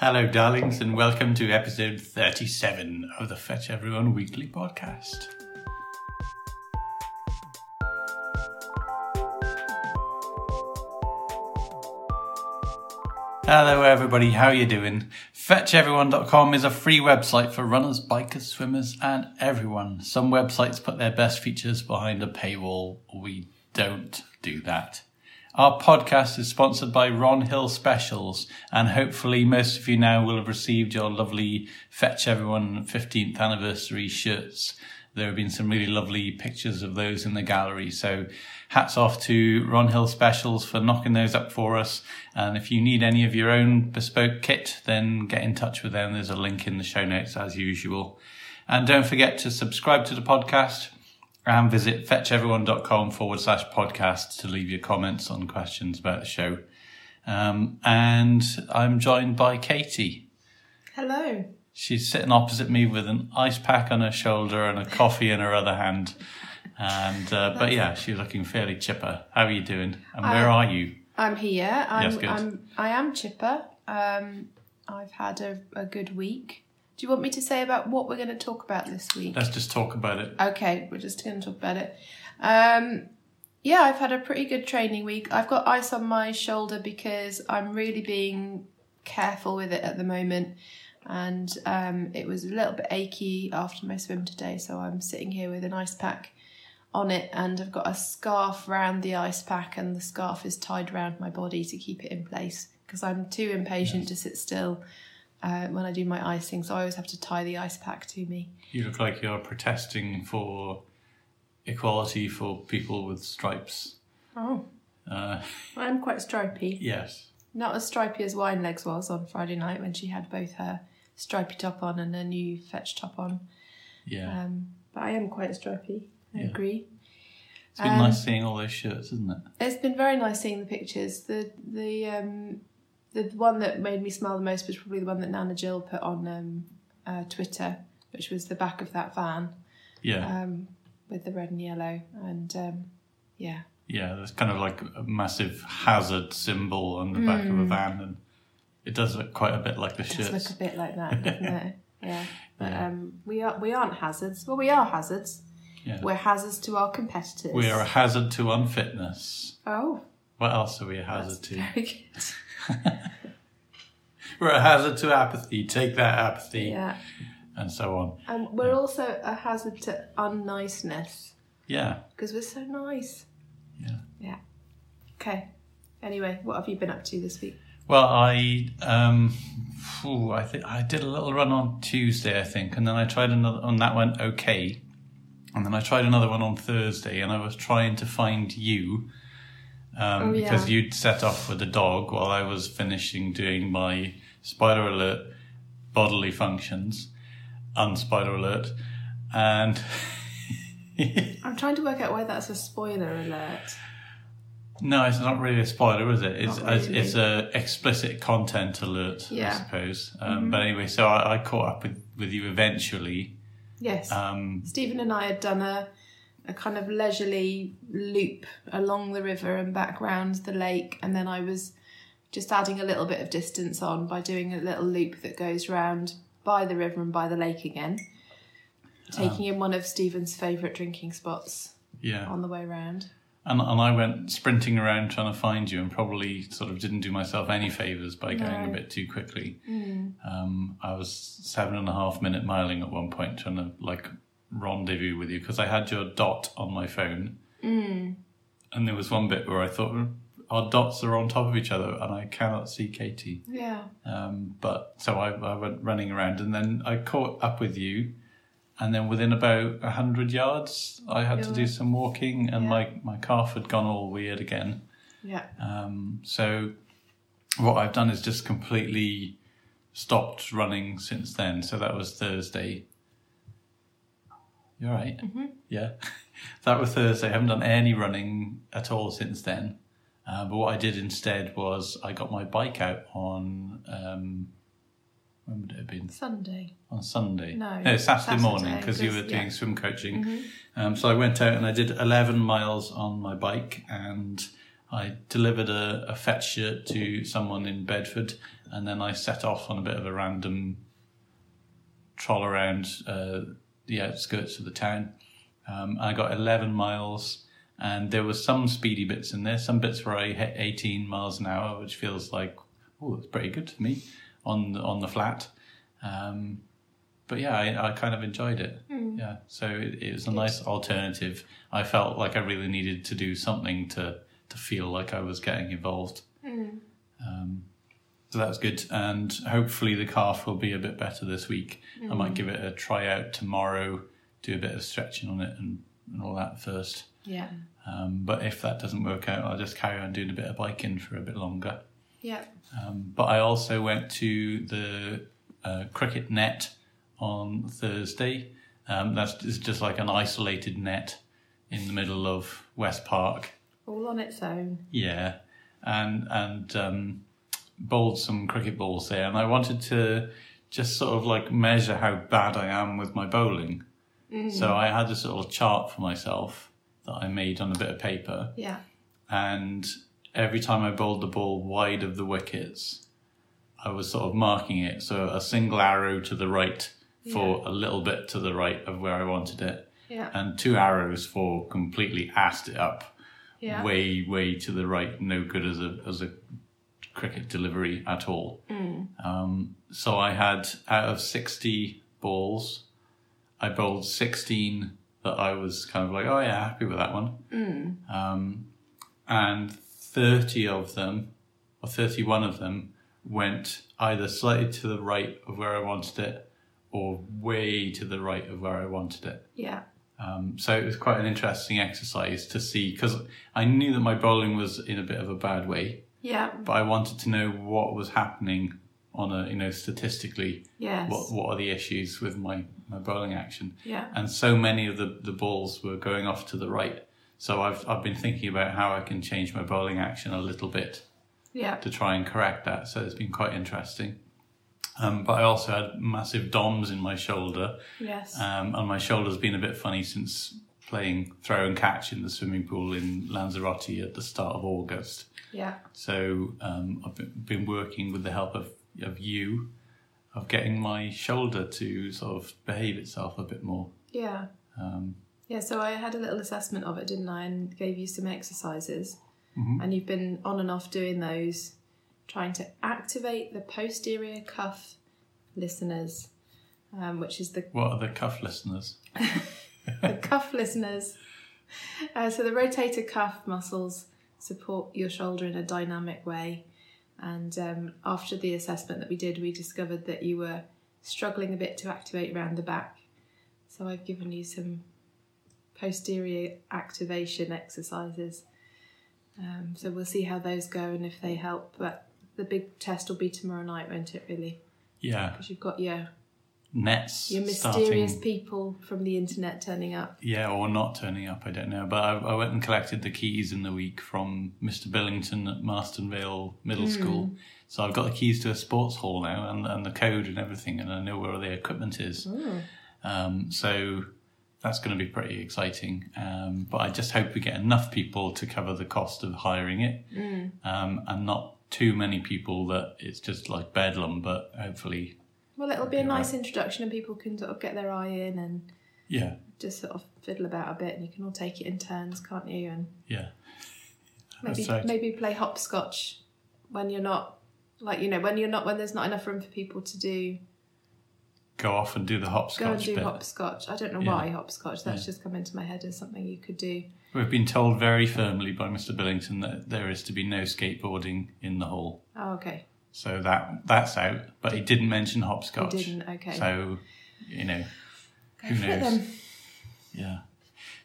Hello, darlings, and welcome to episode 37 of the Fetch Everyone Weekly Podcast. Hello, everybody. How are you doing? FetchEveryone.com is a free website for runners, bikers, swimmers, and everyone. Some websites put their best features behind a paywall. We don't do that. Our podcast is sponsored by Ron Hill Specials, and hopefully, most of you now will have received your lovely Fetch Everyone 15th anniversary shirts. There have been some really lovely pictures of those in the gallery. So, hats off to Ron Hill Specials for knocking those up for us. And if you need any of your own bespoke kit, then get in touch with them. There's a link in the show notes as usual. And don't forget to subscribe to the podcast and visit fetcheveryone.com forward slash podcast to leave your comments on questions about the show. Um, and I'm joined by Katie. Hello. She's sitting opposite me with an ice pack on her shoulder and a coffee in her other hand. And uh, but yeah, she's looking fairly chipper. How are you doing? And where are you? I'm here. I'm, Yes, good. I'm I am chipper. Um, I've had a, a good week. Do you want me to say about what we're going to talk about this week? Let's just talk about it. Okay, we're just going to talk about it. Um, yeah, I've had a pretty good training week. I've got ice on my shoulder because I'm really being careful with it at the moment. And um, it was a little bit achy after my swim today, so I'm sitting here with an ice pack on it, and I've got a scarf round the ice pack, and the scarf is tied round my body to keep it in place because I'm too impatient to sit still uh, when I do my icing, so I always have to tie the ice pack to me. You look like you're protesting for equality for people with stripes. Oh, Uh, I'm quite stripy. yes. Not as stripy as Wine Legs was on Friday night when she had both her stripy top on and her new fetch top on. Yeah. Um, but I am quite stripy. I Yeah. agree. It's been um, nice seeing all those shirts, isn't it? It's been very nice seeing the pictures. The the um, the one that made me smile the most was probably the one that Nana Jill put on um, uh, Twitter, which was the back of that van Yeah. um, with the red and yellow. And um, yeah, Yeah, there's kind of like a massive hazard symbol on the back of a van, and it does look quite a bit like the it does look a bit like that, doesn't it? Yeah, but Yeah. um, we are we aren't hazards. Well, we are hazards. Yeah. We're hazards to our competitors. We are a hazard to unfitness. Oh, What else are we a that's hazard to? very good. We're a hazard to apathy. Take that apathy, Yeah, and so on. and we're also a hazard to unniceness Yeah, because we're so nice. yeah. Yeah. Okay. Anyway, what have you been up to this week? Well, I um, phew, I think I did a little run on Tuesday, I think, and then I tried another, and that went okay. And then I tried another one on Thursday, and I was trying to find you um, Oh, yeah. because you'd set off with the dog while I was finishing doing my spider alert bodily functions, unspider alert, and I'm trying to work out why that's a spoiler alert. No, it's not really a spoiler, is it? It's really. it's a explicit content alert, I Yeah. Mm-hmm. suppose. Um, But anyway, so I, I caught up with, with you eventually. Yes. Um, Stephen and I had done a, a kind of leisurely loop along the river and back round the lake, and then I was just adding a little bit of distance on by doing a little loop that goes round by the river and by the lake again, taking in one of Stephen's favourite drinking spots yeah, on the way round. and and I went sprinting around trying to find you, and probably sort of didn't do myself any favors by going a bit too quickly. Mm. Um, I was seven and a half minute miling at one point, trying to like rendezvous with you because I had your dot on my phone, Mm. and there was one bit where I thought "Hmm, our dots are on top of each other, and I cannot see Katie. Yeah. Um, but so I, I went running around and then I caught up with you. And then within about a hundred yards, I had to do some walking, and Yeah. my, my calf had gone all weird again. Yeah. Um, so what I've done is just completely stopped running since then. So that was Thursday. You're right. Mm-hmm. Yeah, that was Thursday. I haven't done any running at all since then. Uh, but what I did instead was I got my bike out on um, when would it have been Sunday. on Sunday? No, Saturday, Saturday, morning because you were doing yeah. swim coaching. Mm-hmm. Um, so I went out and I did 11 miles on my bike and I delivered a, a fetch shirt to someone in Bedford, and then I set off on a bit of a random troll around uh, the outskirts of the town. Um, I got 11 miles, and there were some speedy bits in there. Some bits where I hit 18 miles an hour, which feels like oh, that's pretty good to me on the, on the flat. Um, but yeah, I, I kind of enjoyed it. Yeah, so it, it was a nice alternative. I felt like I really needed to do something to to feel like I was getting involved. Um, so that's good, and hopefully the calf will be a bit better this week. I might give it a try out tomorrow, do a bit of stretching on it and, and all that first. Yeah. Um, but if that doesn't work out, I'll just carry on doing a bit of biking for a bit longer. Yeah. Um, but I also went to the uh, cricket net on Thursday. Um, that's just like an isolated net in the middle of West Park. All on its own. Yeah, and and um, bowled some cricket balls there, and I wanted to just sort of like measure how bad I am with my bowling. Mm. So I had this little chart for myself that I made on a bit of paper, Yeah. and every time I bowled the ball wide of the wickets, I was sort of marking it. So a single arrow to the right for a little bit to the right of where I wanted it, Yeah. and two arrows for completely assed it up Yeah. way, way to the right, no good as a as a cricket delivery at all. Um, so I had out of sixty balls, I bowled sixteen that I was kind of like, oh yeah, happy with that one. Um, and thirty of them, or thirty-one of them, went either slightly to the right of where I wanted it, or way to the right of where I wanted it. Yeah. Um, so it was quite an interesting exercise to see because I knew that my bowling was in a bit of a bad way, Yeah. but I wanted to know what was happening on a you know statistically. Yes. What what are the issues with my, my bowling action? Yeah. And so many of the, the balls were going off to the right. So I've I've been thinking about how I can change my bowling action a little bit Yeah. to try and correct that. So it's been quite interesting. Um, but I also had massive DOMs in my shoulder, Yes. um, and my shoulder's been a bit funny since playing throw and catch in the swimming pool in Lanzarote at the start of August. yeah. So um, I've been- working with the help of, of you, of getting my shoulder to sort of behave itself a bit more. Yeah. Um, Yeah, so I had a little assessment of it, didn't I, and gave you some exercises. Mhm. And you've been on and off doing those, trying to activate the posterior cuff listeners, um, which is the, what are the cuff listeners? the cuff listeners. Uh, so the rotator cuff muscles support your shoulder in a dynamic way. And um, after the assessment that we did, we discovered that you were struggling a bit to activate around the back. So I've given you some posterior activation exercises. Um, so we'll see how those go and if they help. But the big test will be tomorrow night, won't it? Really, Yeah, because you've got your nets your mysterious starting. people from the internet turning up. Yeah, or not turning up, I don't know. But I, I went and collected the keys in the week from Mr. Billington at Marston Vale Middle School. So I've got the keys to a sports hall now and, and the code and everything, and I know where all the equipment is. Um, so that's going to be pretty exciting. Um, but I just hope we get enough people to cover the cost of hiring it um, and not too many people that it's just like bedlam, but hopefully, Well, it'll be a nice introduction, and people can sort of get their eye in and yeah, just sort of fiddle about a bit, and you can all take it in turns, can't you? And yeah. maybe right. maybe play hopscotch when you're not like you know when you're not when there's not enough room for people to do Go off and do the hopscotch go and do bit. hopscotch. I don't know Yeah. why hopscotch. That's just come into my head as something you could do. We've been told very firmly by Mr. Billington that there is to be no skateboarding in the hall. Oh, okay. So that that's out, but he didn't mention hopscotch. You didn't. Okay. So, you know, go who knows? yeah.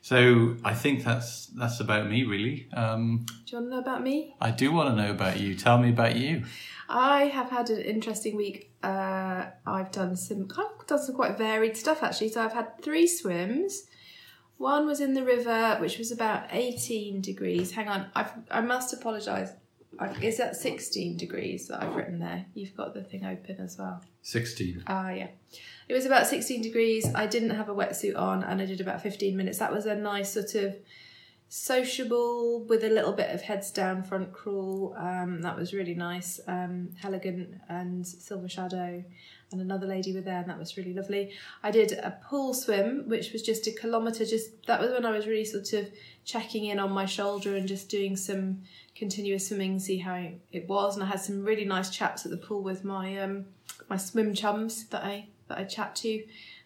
So I think that's that's about me really. Um, Do you want to know about me? I do want to know about you. Tell me about you. I have had an interesting week. Uh, I've done some, I've done some quite varied stuff actually. So I've had three swims. One was in the river, which was about eighteen degrees. Hang on, I've, I must apologise. Is that sixteen degrees that I've written there? You've got the thing open as well. Sixteen. Ah, yeah. It was about 16 degrees. I didn't have a wetsuit on and I did about 15 minutes. That was a nice sort of sociable with a little bit of heads down front crawl. Um, that was really nice. Um, and Silver Shadow and another lady were there, and that was really lovely. I did a pool swim, which was just a kilometre. Just that was when I was really sort of checking in on my shoulder and just doing some continuous swimming, see how it was. And I had some really nice chats at the pool with my um, my swim chums that I that I chat to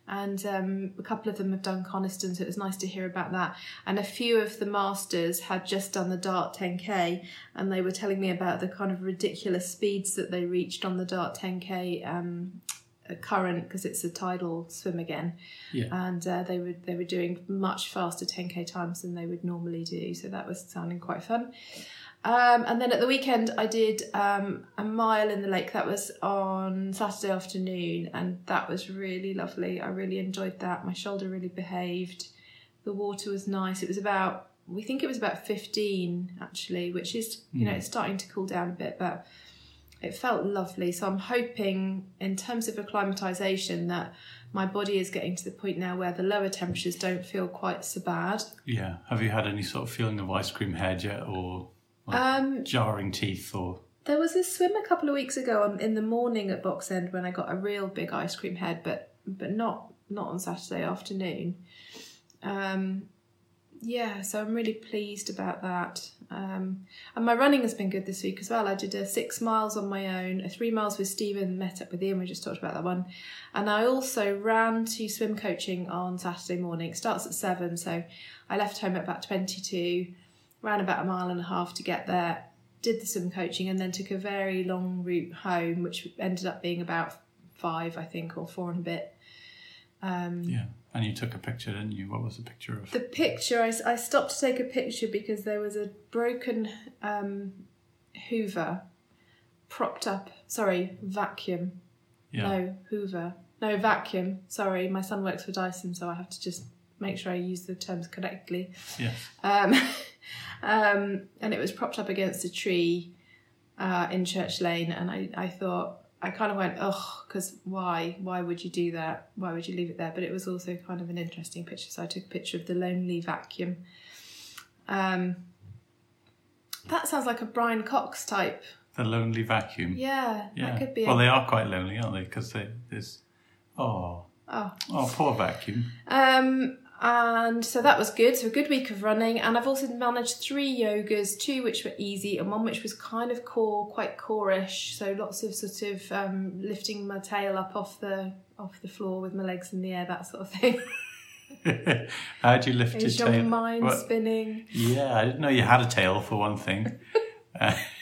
and um, a couple of them have done Coniston, so it was nice to hear about that. And a few of the masters had just done the Dart 10k, and they were telling me about the kind of ridiculous speeds that they reached on the Dart 10k um, current because it's a tidal swim again, Yeah. and uh, they were they were doing much faster 10k times than they would normally do. So that was sounding quite fun. Um, and then at the weekend, I did um, a mile in the lake. That was on Saturday afternoon, and that was really lovely. I really enjoyed that. My shoulder really behaved. The water was nice. It was about, we think it was about 15 actually, which is, you know, it's starting to cool down a bit, but it felt lovely. So I'm hoping, in terms of acclimatization, that my body is getting to the point now where the lower temperatures don't feel quite so bad. Yeah. Have you had any sort of feeling of ice cream head yet, or like Um, jarring teeth, or There was a swim a couple of weeks ago on, in the morning at Box End when I got a real big ice cream head, but but not not on Saturday afternoon. Um, yeah, so I'm really pleased about that. Um, and my running has been good this week as well. I did a six miles on my own, a three miles with Stephen, met up with Ian, we just talked about that one. And I also ran to swim coaching on Saturday morning. It starts at seven, so I left home at about 22, ran about a mile and a half to get there, did the swim coaching, and then took a very long route home, which ended up being about five, I think, or four and a bit. Um, yeah. And you took a picture, didn't you? What was the picture of? the picture, I, I stopped to take a picture because there was a broken um, Hoover propped up. Sorry, vacuum. Yeah. No, Hoover. No, vacuum. Sorry, my son works for Dyson, so I have to just make sure I use the terms correctly. Yeah. Um, um, and it was propped up against a tree uh, in Church Lane, and I, I thought, I kind of went, ugh, because why? Why would you do that? Why would you leave it there? But it was also kind of an interesting picture, so I took a picture of the lonely vacuum. Um, that sounds like a Brian Cox type. The lonely vacuum. Yeah, Yeah. that could be. well, a, they are quite lonely, aren't they? Because they there's oh oh. oh poor vacuum. Um, and so that was good. So a good week of running, and I've also managed three yogas, two which were easy, and one which was kind of core, quite core-ish. So lots of sort of um, lifting my tail up off the off the floor with my legs in the air, that sort of thing. How'd you lift Is your your tail? mind What- spinning? Yeah, I didn't know you had a tail for one thing. uh,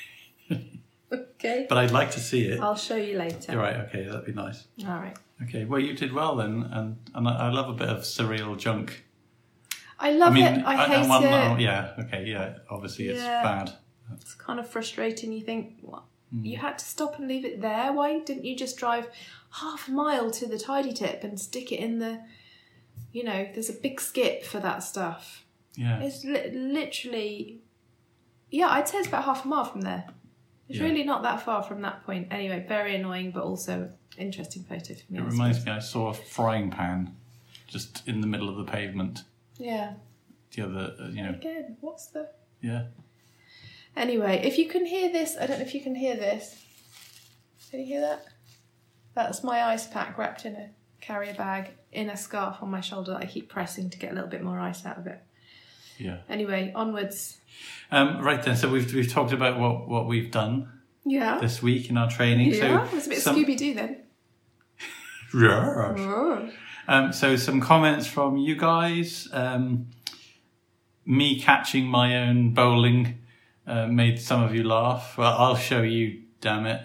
Okay, but I'd like to see it. I'll show you later. You're right. Okay, that'd be nice. All right. Okay, well you did well then, and and I I love a bit of surreal junk. I love I mean, it. I, hate well, it. yeah, okay, yeah. Obviously, it's Yeah. bad. It's kind of frustrating. You think, what? Hmm. You had to stop and leave it there. Why didn't you just drive half a mile to the tidy tip and stick it in the? You know, there's a big skip for that stuff. Yeah, It's li- literally, yeah, I'd say it's about half a mile from there. It's Yeah. really not that far from that point. Anyway, very annoying, but also interesting photo for me. it I reminds suppose. me. I saw a frying pan just in the middle of the pavement. Yeah. The other, uh, you know, Again, what's the? yeah. Anyway, if you can hear this, I don't know if you can hear this. Can you hear that? That's my ice pack wrapped in a carrier bag in a scarf on my shoulder that I keep pressing to get a little bit more ice out of it. Yeah. Anyway, onwards. Um, right then, so we've we've talked about what what we've done Yeah. this week in our training. yeah, so it was a bit some- Scooby Doo then. Roar. Oh. Um, so some comments from you guys. Um, me catching my own bowling uh, made some of you laugh. Well, I'll show you. Damn it!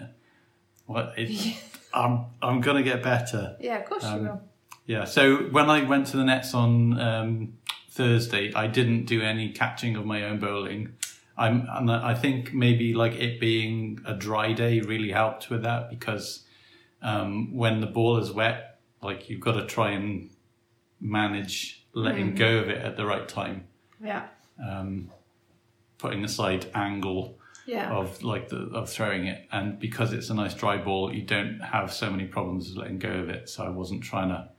What? It, I'm I'm gonna get better. Yeah, of course Um, you will. Yeah. So when I went to the nets on um, Thursday, I didn't do any catching of my own bowling. I'm, and I think maybe like it being a dry day really helped with that because um, when the ball is wet, like you've got to try and manage letting go of it at the right time, Yeah. um, putting aside angle Yeah. of like the of throwing it, and because it's a nice dry ball, you don't have so many problems letting go of it. So I wasn't trying to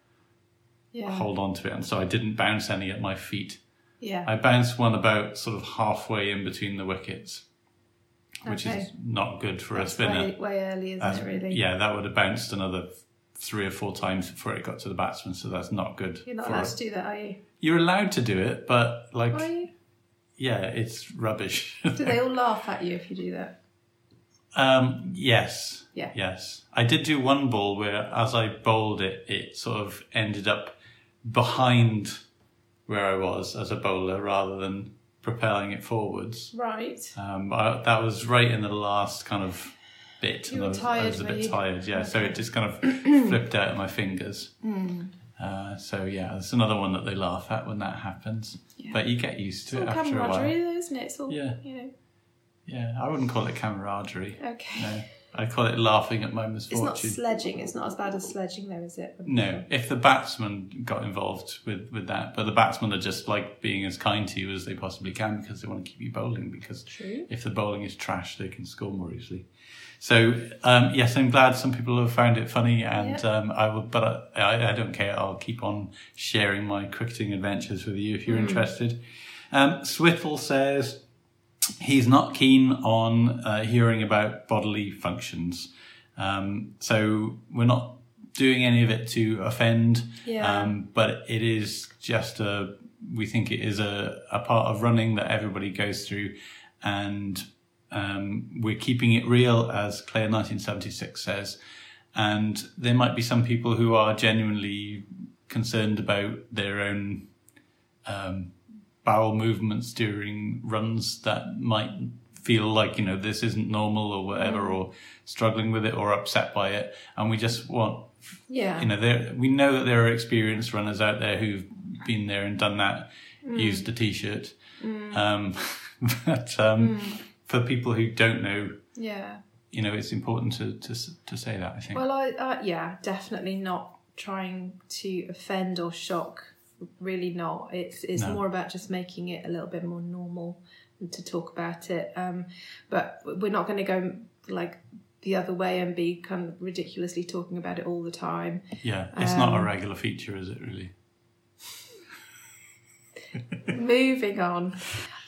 yeah. hold on to it, and so I didn't bounce any at my feet Yeah. I bounced one about sort of halfway in between the wickets, which Okay. is not good for That's a spinner. way, way early, isn't That's- it? Really. Yeah, that would have bounced another three or four times before it got to the batsman, so that's not good. You're not allowed to do that, are you? You're allowed to do it, but like, yeah, it's rubbish. Do they all laugh at you if you do that? um, yes. Yeah. Yes. I did do one ball where, as I bowled it, it sort of ended up behind where I was as a bowler rather than propelling it forwards. Right. Um, I, that was right in the last kind of bit. You and were I was, I was a bit tired, yeah. So it just kind of flipped out of my fingers. Hmm. Uh, so yeah, it's another one that they laugh at when that happens. Yeah. But you get used It's to all it after a while. camaraderie, though, isn't it? It's all, Yeah. you know. Yeah, I wouldn't call it camaraderie. Okay. No, I call it laughing at my It's not sledging. It's not as bad as sledging, though, is it? No, if the batsman got involved with, with that, but the batsmen are just like being as kind to you as they possibly can because they want to keep you bowling. Because True. if the bowling is trash, they can score more easily. So um, yes, I'm glad some people have found it funny, and Yeah. um, I will. But I, I don't care. I'll keep on sharing my cricketing adventures with you if you're interested. Um, Swittle says he's not keen on uh, hearing about bodily functions. Um, so we're not doing any of it to offend, Yeah. um, but it is just a, we think it is a, a part of running that everybody goes through. And um, we're keeping it real, as Claire 1976 says. And there might be some people who are genuinely concerned about their own bowel movements during runs that might feel like you know this isn't normal or whatever or struggling with it or upset by it and we just want Yeah. you know there we know that there are experienced runners out there who've been there and done that used the t-shirt um, but um, for people who don't know yeah. you know it's important to to, to say that i think Well, I uh, yeah, definitely not trying to offend or shock. Really not. It's it's No. more about just making it a little bit more normal to talk about it. Um, but we're not going to go like the other way and be kind of ridiculously talking about it all the time. yeah it's not a um, regular feature is it really Moving on.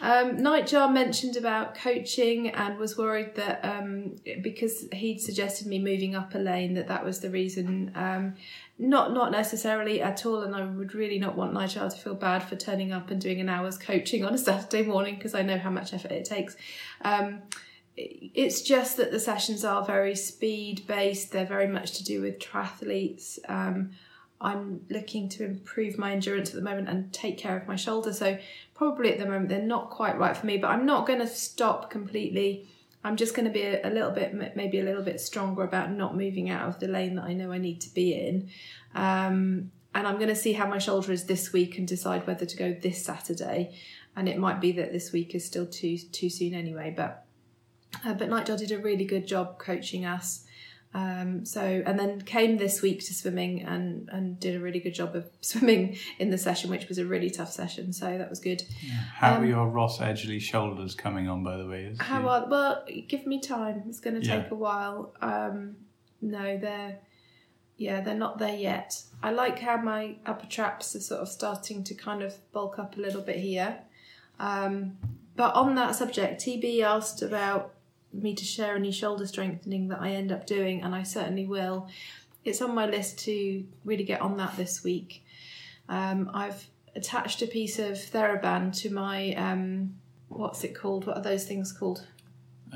Um, Nightjar mentioned about coaching and was worried that um, because he'd suggested me moving up a lane, that that was the reason. Um, not not necessarily at all, and I would really not want Nightjar to feel bad for turning up and doing an hour's coaching on a Saturday morning because I know how much effort it takes. Um, it's just that the sessions are very speed based. They're very much to do with triathletes. I'm looking to improve my endurance at the moment and take care of my shoulder. So probably at the moment they're not quite right for me. But I'm not going to stop completely. I'm just going to be a, a little bit, maybe a little bit stronger about not moving out of the lane that I know I need to be in. Um, and I'm going to see how my shoulder is this week and decide whether to go this Saturday. And it might be that this week is still too too soon anyway. But uh, but Nightjar did a really good job coaching us. Um, so and then came this week to swimming and and did a really good job of swimming in the session, which was a really tough session. So that was good. how Um, are your ross edgley shoulders coming on by the way is How are well? Give me time. It's going to Yeah. take a while. Um, no, they're yeah, they're not there yet. I like how my upper traps are sort of starting to kind of bulk up a little bit here. Um, but on that subject, TB asked about me to share any shoulder strengthening that I end up doing, and I certainly will. It's on my list to really get on that this week. Um, I've attached a piece of TheraBand to my um, what's it called? What are those things called?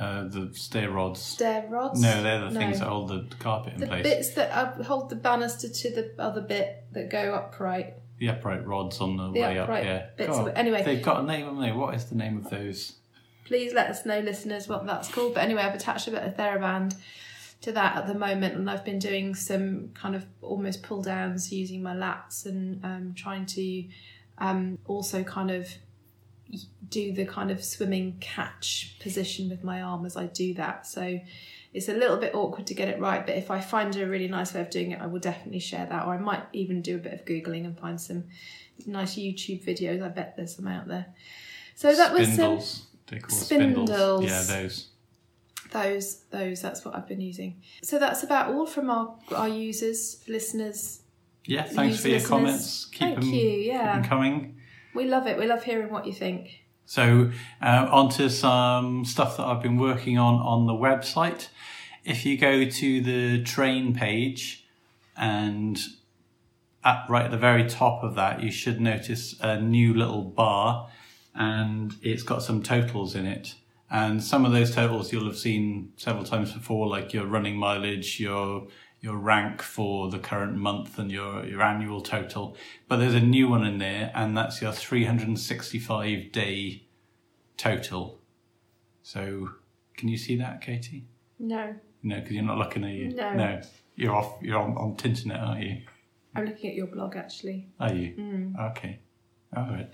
uh, the stair rods Stair rods? no they're the No. things that hold the carpet in The place bits that uh, hold the banister to the other bit that go upright. the upright rods on the, The way up yeah bits God. Anyway. they've got a name haven't they what is the name of those Please let us know, listeners, what that's called. But anyway, I've attached a bit of TheraBand to that at the moment, and I've been doing some kind of almost pull downs using my lats and um, trying to um, also kind of do the kind of swimming catch position with my arm as I do that. So it's a little bit awkward to get it right, but if I find a really nice way of doing it, I will definitely share that. Or I might even do a bit of Googling and find some nice YouTube videos. I bet there's some out there. So that was um, spindles they're called spindles spindles. yeah those those those that's what I've been using. So that's about all from our our users, listeners. yeah thanks Use for your listeners. comments keep Thank them you, keep them coming We love it. We love hearing what you think. So, uh, on to some stuff that I've been working on on the website. If you go to the train page and at right at the very top of that, you should notice a new little bar and it's got some totals in it. And some of those totals you'll have seen several times before, like your running mileage, your your rank for the current month and your, your annual total. But there's a new one in there, and that's your 365 day total. So, can you see that, Katie? No, No, because you're not looking at you. No. you're off. You're on, on Tinternet, aren't you? I'm looking at your blog actually. Are you? Mm. Okay. All right.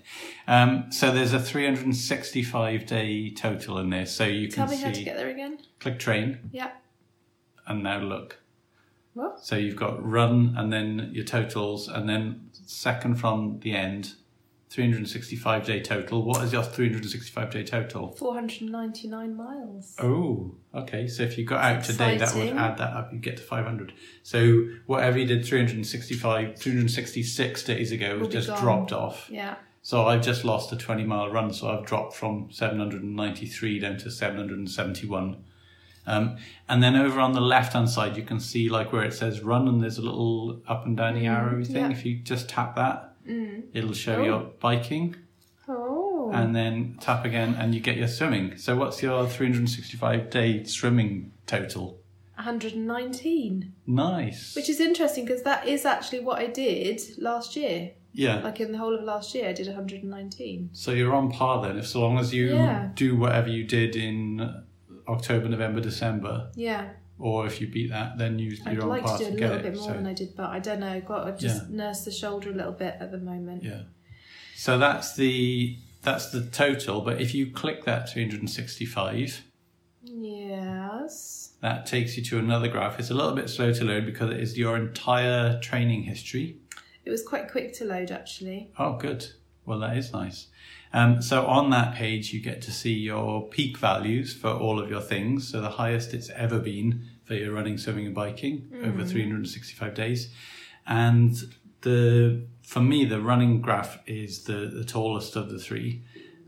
Um, so there's a 365 day total in there. So you Tell can me how to see. get there again. Click train, Yeah. and now look. What? So you've got run and then your totals, and then second from the end, 365 day total. What is your 365 day total? 499 miles. Oh, okay. So if you got out today, that would add that up. You get to 500. So whatever you did 365, 366 days ago was just gone. dropped off. Yeah. So I've just lost a 20 mile run. So I've dropped from 793 down to 771. Um, and then over on the left hand side, you can see like where it says run and there's a little up and down arrow thing. yeah. If you just tap that, Mm. it'll show Oh. your biking Oh. and then tap again and you get your swimming. So what's your 365 day swimming total? 119. Nice. Which is interesting because that is actually what I did last year. yeah. Like in the whole of last year, I did 119. So you're on par then, if so long as you Yeah. do whatever you did in October, November, December, Yeah. Or if you beat that, then you, I'd like to do a little it. bit more so, than I did, but I don't know. Got to just nurse the shoulder a little bit at the moment. yeah. So that's the that's the total. But if you click that 365, Yes. that takes you to another graph. It's a little bit slow to load because it is your entire training history. It was quite quick to load actually. Oh, good. Well, that is nice. Um, so on that page, you get to see your peak values for all of your things. So the highest it's ever been for your running, swimming, and biking over 365 days. And the for me, the running graph is the, the tallest of the three.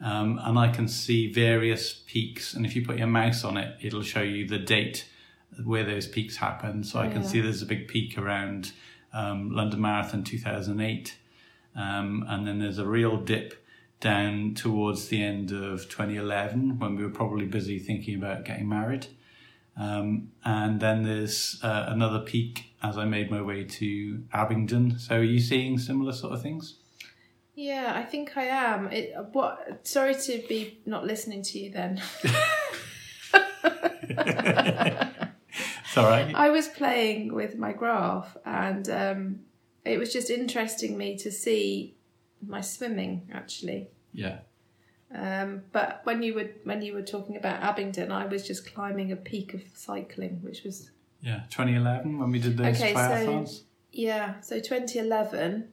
Um, and I can see various peaks. And if you put your mouse on it, it'll show you the date where those peaks happen. So I can Yeah. see there's a big peak around um, London Marathon 2008. Um, and then there's a real dip down towards the end of 2011 when we were probably busy thinking about getting married. Um, and then there's uh, another peak as I made my way to Abingdon. So are you seeing similar sort of things? Yeah, I think I am. It, what? Sorry to be not listening to you then. It's all right. I was playing with my graph, and um, it was just interesting me to see my swimming actually. Yeah. Um, but when you were when you were talking about Abingdon, I was just climbing a peak of cycling, which was Yeah. 2011 when we did those Okay, so- yeah. So 2011,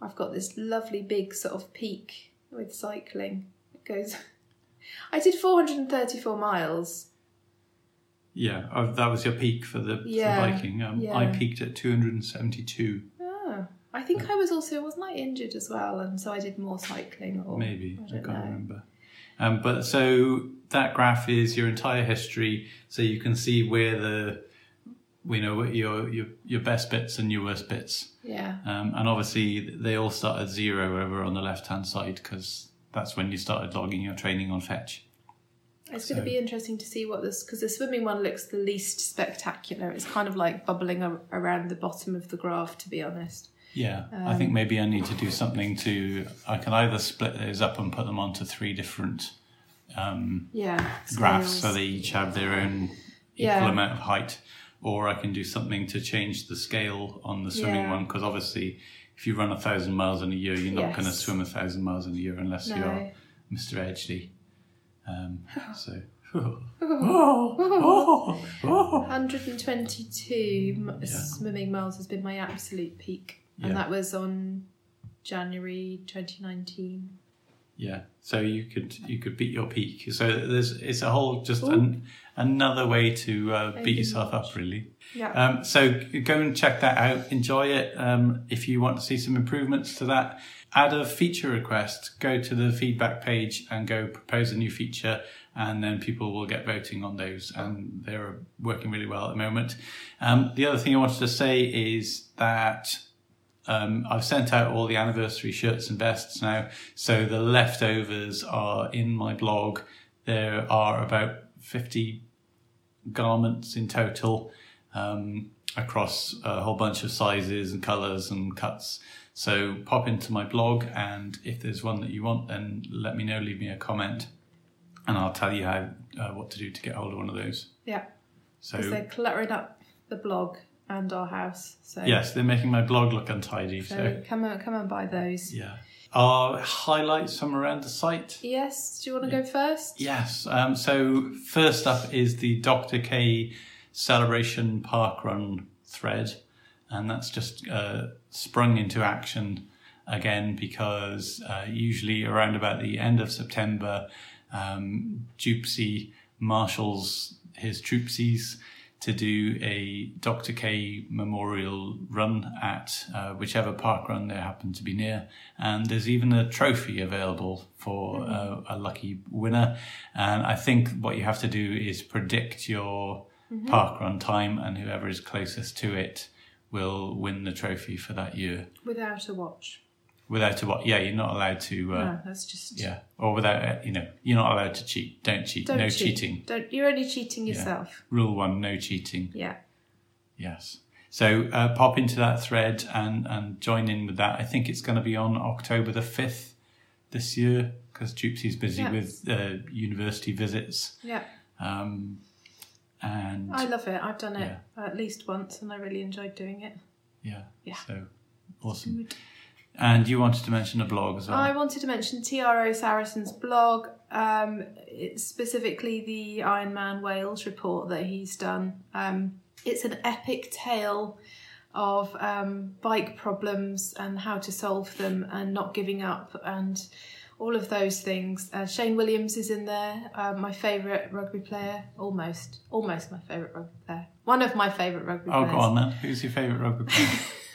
I've got this lovely big sort of peak with cycling. It goes. I did 434 miles. Yeah. Oh, that was your peak for the Yeah, for biking. Um, I peaked at 272. I think I was also wasn't I injured as well, and so I did more cycling. Or Maybe I I, can't know. remember. Um, but so that graph is your entire history, so you can see where the we know your your your best bits and your worst bits, Yeah, um, and obviously they all start at zero over on the left hand side because that's when you started logging your training on Fetch. it's going to be interesting to see what this because the swimming one looks the least spectacular. It's kind of like bubbling a, around the bottom of the graph, to be honest. Yeah, I think maybe I need to do something to. I can either split those up and put them onto three different um, Yeah, graphs so they each have their own equal Yeah. amount of height, or I can do something to change the scale on the swimming Yeah. one because obviously, if you run a thousand miles in a year, you're not Yes. going to swim a thousand miles in a year unless No. you're Mr. Edgley. Um, so. 122 Yeah. swimming miles has been my absolute peak, and Yeah. that was on January 2019. Yeah. So you could you could beat your peak. So there's it's a whole just an, another way to uh, beat yourself not. up really. Yeah. Um, so go and check that out. Enjoy it. Um, if you want to see some improvements to that, add a feature request. Go to the feedback page and go propose a new feature, and then people will get voting on those. And they're working really well at the moment. Um, the other thing I wanted to say is that um, I've sent out all the anniversary shirts and vests now, so the leftovers are in my blog. There are about 50 garments in total um, across a whole bunch of sizes and colours and cuts. So pop into my blog, and if there's one that you want, then let me know. Leave me a comment, and I'll tell you how uh, what to do to get hold of one of those. Yeah. So Because they're cluttering up the blog and our house. So yes, they're making my blog look untidy. So So come and come and buy those. yeah, I'll highlight some around the site. Yes. Do you want to go first? Yes. Um, so first up is the Dr. K Celebration Park Run thread, and that's just uh, sprung into action again because uh, usually around about the end of September, um, Dupsy marshals his troopsies to do a Dr. K memorial run at uh, whichever park run they happen to be near. And there's even a trophy available for uh, a lucky winner. And I think what you have to do is predict your park run time, and whoever is closest to it will win the trophy for that year. Without a watch. Without a what? Yeah, you're not allowed to. Uh, no, that's just. Yeah, or without uh, you know, you're not allowed to cheat. Don't cheat. Don't no cheat. cheating. Don't. You're only cheating yourself. Rule one: no cheating. Yeah. Yes. So uh, pop into that thread and and join in with that. I think it's going to be on October the fifth this year because Gypsy's busy Yeah. with uh, university visits. Yeah. Um, and I love it. I've done it at least once, and I really enjoyed doing it. yeah, Yeah. So awesome. Good. And you wanted to mention a blog as well. I wanted to mention TRO Saracen's blog, um, it's specifically the Ironman Wales report that he's done. Um, it's an epic tale of um, bike problems and how to solve them and not giving up and all of those things. Uh, Shane Williams is in there, uh, my favourite rugby player, almost, almost my favourite rugby player. One of my favourite rugby oh, players. Oh, go on then. Who's your favourite rugby player?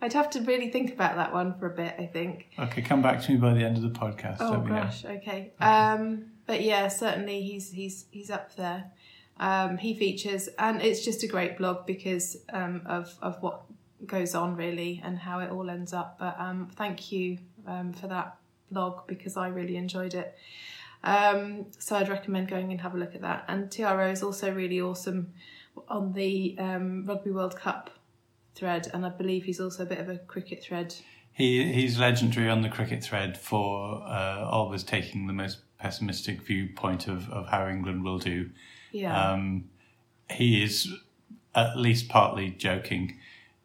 I'd have to really think about that one for a bit, I think. okay, come back to me by the end of the podcast. Oh gosh, okay. Um, but yeah, certainly he's he's he's up there. Um, he features, and it's just a great blog because um, of of what goes on really and how it all ends up. But um, thank you um, for that blog because I really enjoyed it. Um, so I'd recommend going and have a look at that. And TRO is also really awesome on the um, Rugby World Cup thread, and I believe he's also a bit of a cricket thread. He he's legendary on the cricket thread for uh, always taking the most pessimistic viewpoint of, of how England will do. Yeah. Um, he is at least partly joking,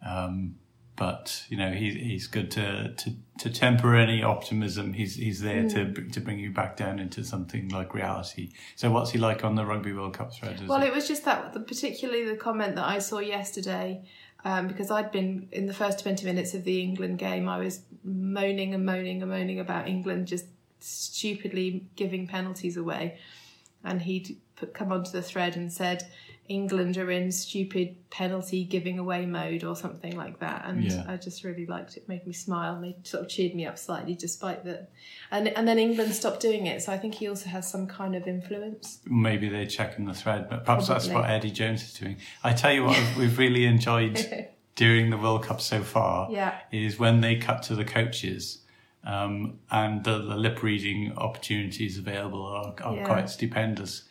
um, but you know he, he's good to, to, to temper any optimism. He's he's there to Mm. to bring you back down into something like reality. So what's he like on the Rugby World Cup thread? Well, it- it was just that, particularly the comment that I saw yesterday, um, because I'd been in the first 20 minutes of the England game, I was moaning and moaning and moaning about England just stupidly giving penalties away. And he'd put, come onto the thread and said, England are in stupid penalty giving away mode or something like that. And Yeah. I just really liked it, made me smile, made sort of cheered me up slightly despite that. And, and then England stopped doing it. So I think he also has some kind of influence. maybe they're checking the thread, but perhaps that's what Eddie Jones is doing. I tell you what, we've really enjoyed during the World Cup so far Yeah. is when they cut to the coaches. Um, and the, the lip reading opportunities available are, are Yeah. quite stupendous.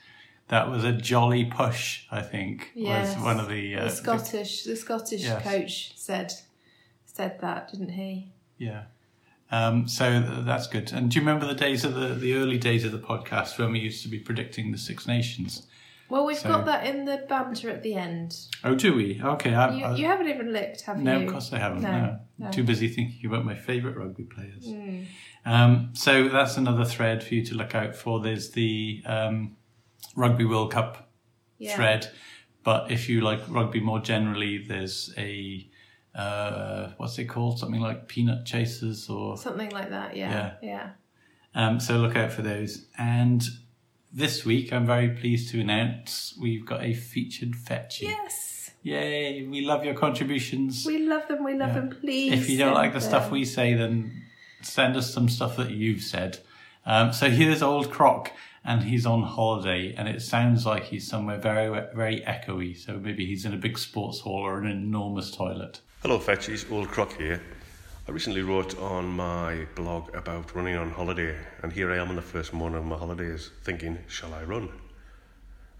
That was a jolly push, I think. Yes. Was one of the, uh, the Scottish the Scottish Yes. coach said said that, didn't he? yeah. Um, so th- that's good. And do you remember the days of the, the early days of the podcast when we used to be predicting the Six Nations? Well, we've So- got that in the banter at the end. Oh, do we? Okay. I, You, I, you haven't even looked, have no, you? No, of course I haven't. No, No, no. Too busy thinking about my favourite rugby players. Mm. Um, so that's another thread for you to look out for. There's the um, Rugby World Cup Yeah. thread, but if you like rugby more generally, there's a uh, what's it called? Something like Peanut Chasers or Something like that. Yeah. Yeah. Um, so look out for those. And this week, I'm very pleased to announce we've got a featured fetchy. Yes. Yay! We love your contributions. We love them, we love Yeah. them, please. if you don't like the stuff we say, then send us some stuff that you've said. Um, so here's old Croc, and he's on holiday, and it sounds like he's somewhere very, very echoey. So maybe he's in a big sports hall or an enormous toilet. Hello, Fetchies. Old Croc here. I recently wrote on my blog about running on holiday, and here I am on the first morning of my holidays thinking, shall I run?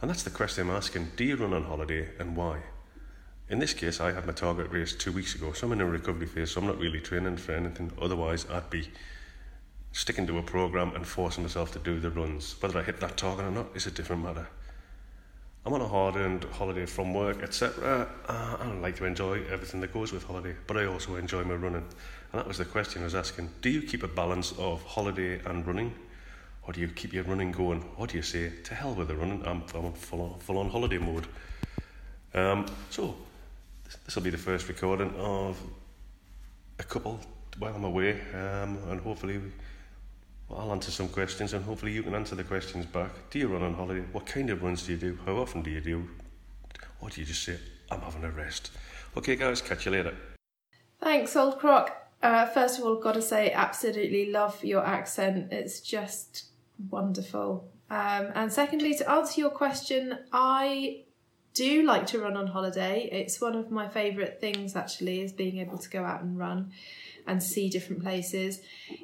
And that's the question I'm asking do you run on holiday and why? In this case, I had my target race two weeks ago, so I'm in a recovery phase, so I'm not really training for anything. Otherwise, I'd be sticking to a program and forcing myself to do the runs. Whether I hit that target or not is a different matter. I'm on a hard-earned holiday from work, etc. Uh, I like to enjoy everything that goes with holiday, but I also enjoy my running. And that was the question I was asking. Do you keep a balance of holiday and running? Or do you keep your running going? Or do you say, to hell with the running, I'm, I'm full, on, full on holiday mode? Um, so, this will be the first recording of a couple while I'm away, um, and hopefully well, I'll answer some questions and hopefully you can answer the questions back. Do you run on holiday? What kind of runs do you do? How often do you do? Or do you just say, I'm having a rest? Okay, guys, catch you later. Thanks, Old Croc. Uh, first of all, got to say, absolutely love your accent. It's just wonderful. Um, and secondly, to answer your question, I do like to run on holiday. It's one of my favourite things, actually, is being able to go out and run and see different places.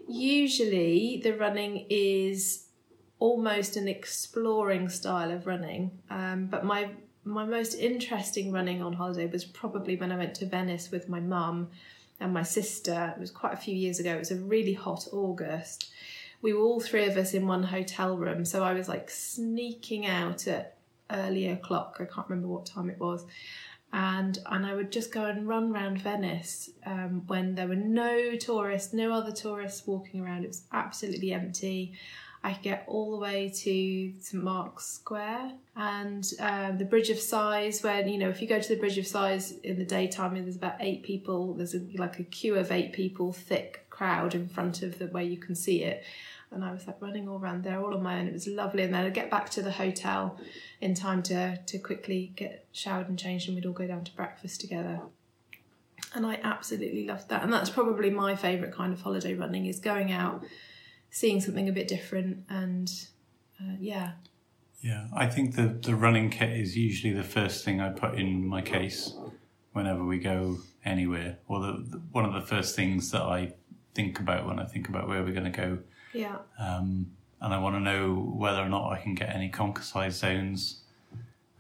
Usually, the running is almost an exploring style of running, um, but my my most interesting running on holiday was probably when I went to Venice with my mum and my sister. It was quite a few years ago. It was a really hot August. We were all three of us in one hotel room, so I was like sneaking out at early o'clock. I can't remember what time it was. And and I would just go and run around Venice um, when there were no tourists, no other tourists walking around. It was absolutely empty. I could get all the way to St Mark's Square and um, the Bridge of Sighs. When you know, if you go to the Bridge of Sighs in the daytime, there's about eight people. There's a, like a queue of eight people, thick crowd in front of the where you can see it. And I was like running all around there all on my own. It was lovely. And then I'd get back to the hotel in time to to quickly get showered and changed, and we'd all go down to breakfast together. And I absolutely loved that. And that's probably my favourite kind of holiday running is going out, seeing something a bit different, and uh, yeah, Yeah, I think the, the running kit is usually the first thing I put in my case whenever we go anywhere, or the, the one of the first things that I think about when I think about where we're going to go. Yeah, Um, and I want to know whether or not I can get any conquer size zones.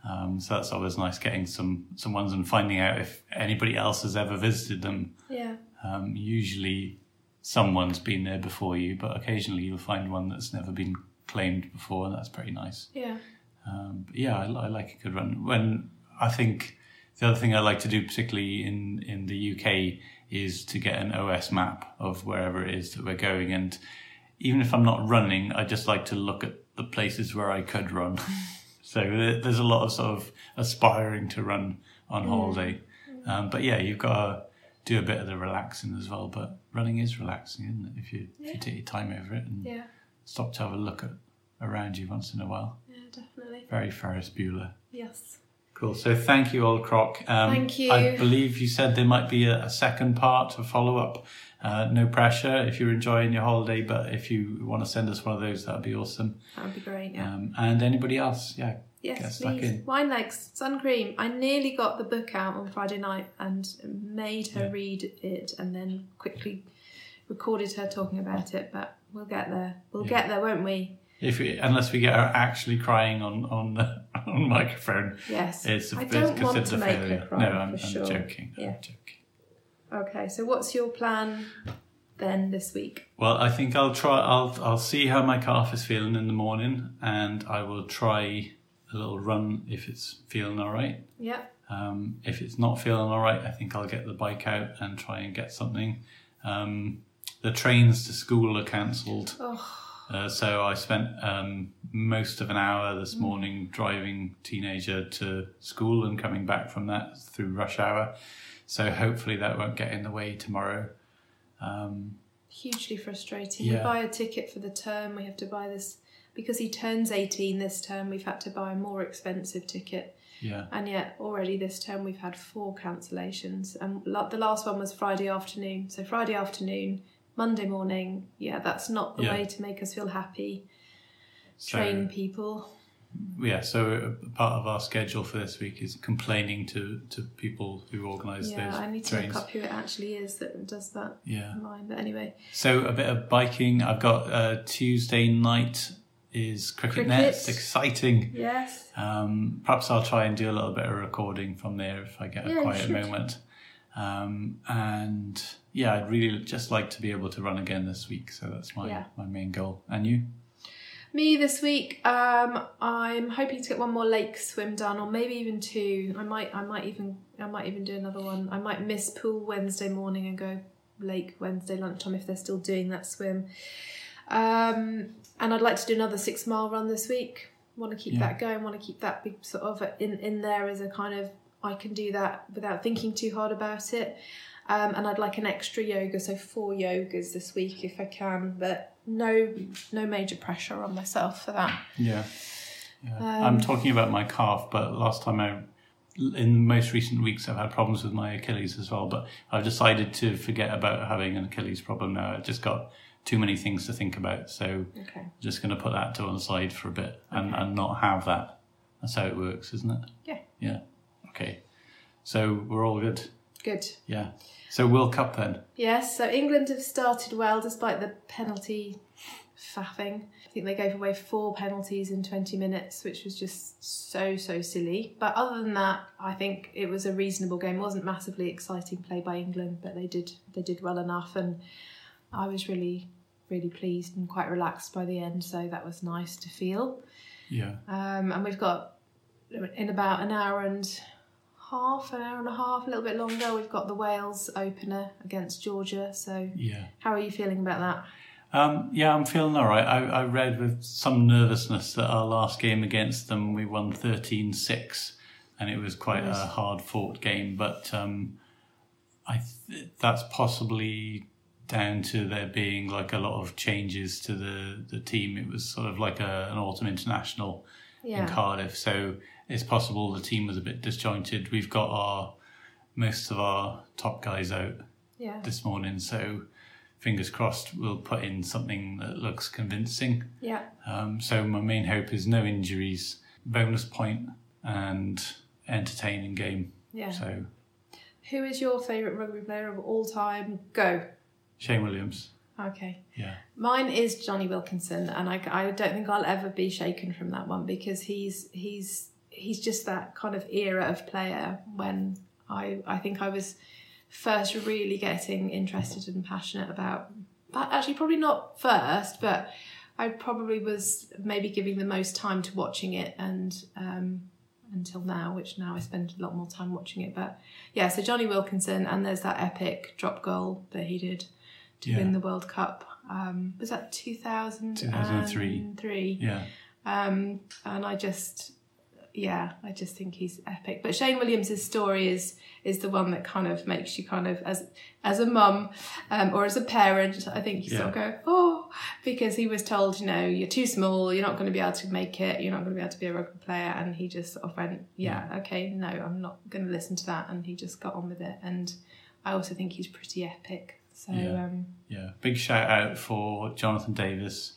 Um, so that's always nice getting some, some ones and finding out if anybody else has ever visited them. yeah, Um, usually someone's been there before you, but occasionally you'll find one that's never been claimed before, and that's pretty nice. yeah, Um, but yeah, I, I like a good run. When I think the other thing I like to do, particularly in, in the UK, is to get an OS map of wherever it is that we're going. And even if I'm not running, I just like to look at the places where I could run. so there's a lot of sort of aspiring to run on holiday. Um, but yeah, you've got to do a bit of the relaxing as well. But running is relaxing, isn't it? If you, if you take your time over it and yeah, stop to have a look at around you once in a while. yeah, definitely. Very Ferris Bueller. Yes. Cool. So thank you, Old Croc. Um, Thank you. I believe you said there might be a, a second part to follow up. Uh, no pressure if you're enjoying your holiday, but if you want to send us one of those, that'd be awesome. That would be great. Yeah. Um, and anybody else, yeah, Yes, please. Wine legs, sun cream. I nearly got the book out on Friday night and made her Yeah. read it, and then quickly recorded her talking about it. But we'll get there. We'll Yeah. get there, won't we? If we, unless we get her actually crying on on the on microphone, Yes. it's, I it's don't want to a make her cry, no, I'm, for I'm sure. joking. Yeah. I'm joking. Okay. So what's your plan then this week? Well, I think I'll try. I'll I'll see how my calf is feeling in the morning, and I will try a little run if it's feeling all right. Yeah. Um, if it's not feeling all right, I think I'll get the bike out and try and get something. Um, the trains to school are cancelled, Oh, uh, so I spent um, most of an hour this morning driving teenager to school and coming back from that through rush hour. So hopefully that won't get in the way tomorrow. Um, hugely frustrating. We buy a ticket for the term. We have to buy this because he turns eighteen this term. We've had to buy a more expensive ticket, Yeah. and yet already this term we've had four cancellations. And the last one was Friday afternoon. So Friday afternoon, Monday morning. Yeah, that's not the Yeah. way to make us feel happy. So- Train people. Yeah, so part of our schedule for this week is complaining to, to people who organise Yeah, those I need to trains. look up who it actually is that does that Yeah. online. But anyway, So a bit of biking. I've got uh, Tuesday night is cricket, Cricket. nets. Exciting. yes, Um, perhaps I'll try and do a little bit of recording from there if I get Yeah, a quiet moment. Um, and yeah, I'd really just like to be able to run again this week. So that's my, Yeah. my main goal. And you? Me this week, um, I'm hoping to get one more lake swim done, or maybe even two. I might, I might even, I might even do another one. I might miss pool Wednesday morning and go lake Wednesday lunchtime if they're still doing that swim. Um, and I'd like to do another six mile run this week. Want to keep Yeah. that going. Want to keep that big sort of in in there as a kind of I can do that without thinking too hard about it. Um, and I'd like an extra yoga, so four yogas this week if I can, but no no major pressure on myself for that. Yeah. yeah. Um, I'm talking about my calf, but last time I, in most recent weeks, I've had problems with my Achilles as well. But I've decided to forget about having an Achilles problem now. I've just got too many things to think about. So Okay. I'm just going to put that to one side for a bit and, Okay. and not have that. That's how it works, isn't it? Yeah. Yeah. Okay. So we're all good. Good. Yeah. So World Cup then. Yes, so England have started well despite the penalty faffing. I think they gave away four penalties in 20 minutes, which was just so, so silly. But other than that, I think it was a reasonable game. It wasn't massively exciting play by England, but they did they did well enough and I was really, really pleased and quite relaxed by the end, so that was nice to feel. Yeah. Um, and we've got in about an hour and half, an hour and a half, a little bit longer, we've got the Wales opener against Georgia. So, Yeah. how are you feeling about that? Um, yeah, I'm feeling all right. I, I read with some nervousness that our last game against them, we won 13 6, and it was quite Nice. a hard fought game. But um, I th- that's possibly down to there being like a lot of changes to the, the team. It was sort of like a, an autumn international in Cardiff. So it's possible the team was a bit disjointed. We've got our most of our top guys out yeah, this morning, so fingers crossed we'll put in something that looks convincing. yeah. Um, so my main hope is no injuries, bonus point, and entertaining game. yeah. So Who is your favourite rugby player of all time? Go. Shane Williams, Okay. yeah, Mine is Jonny Wilkinson, and I, I don't think I'll ever be shaken from that one because he's he's he's just that kind of era of player when I I think I was first really getting interested and passionate about. But actually, probably not first, but I probably was maybe giving the most time to watching it, and um, until now, which now I spend a lot more time watching it. But yeah, so Jonny Wilkinson, and there's that epic drop goal that he did to Yeah. win the World Cup. Um, was that 2003? 2003. yeah, Um, and I just, yeah, I just think he's epic. But Shane Williams' story is is the one that kind of makes you kind of as as a mum um, or as a parent, I think you sort of go, oh, because he was told, you know, you're too small, you're not going to be able to make it, you're not going to be able to be a rugby player, and he just sort of went, yeah, okay, no, I'm not going to listen to that, and he just got on with it. And I also think he's pretty epic. So Yeah. um, yeah. Big shout out for Jonathan Davies,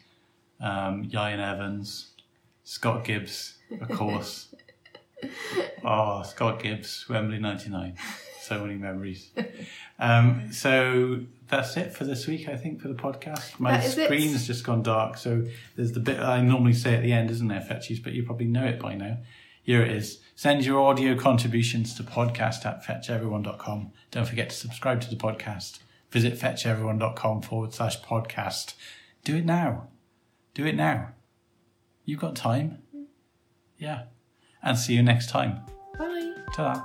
um, Ian Evans, Scott Gibbs, of course. oh, Scott Gibbs, Wembley '99. So many memories. Um, so that's it for this week, I think, for the podcast. My That is it. screen's just gone dark, so there's the bit I normally say at the end, isn't there, Fetchies? But you probably know it by now. Here it is. Send your audio contributions to podcast at fetcheveryone.com. Don't forget to subscribe to the podcast. Visit fetcheveryone.com forward slash podcast. Do it now. Do it now. You've got time. Yeah. And see you next time. bye. Ta-da.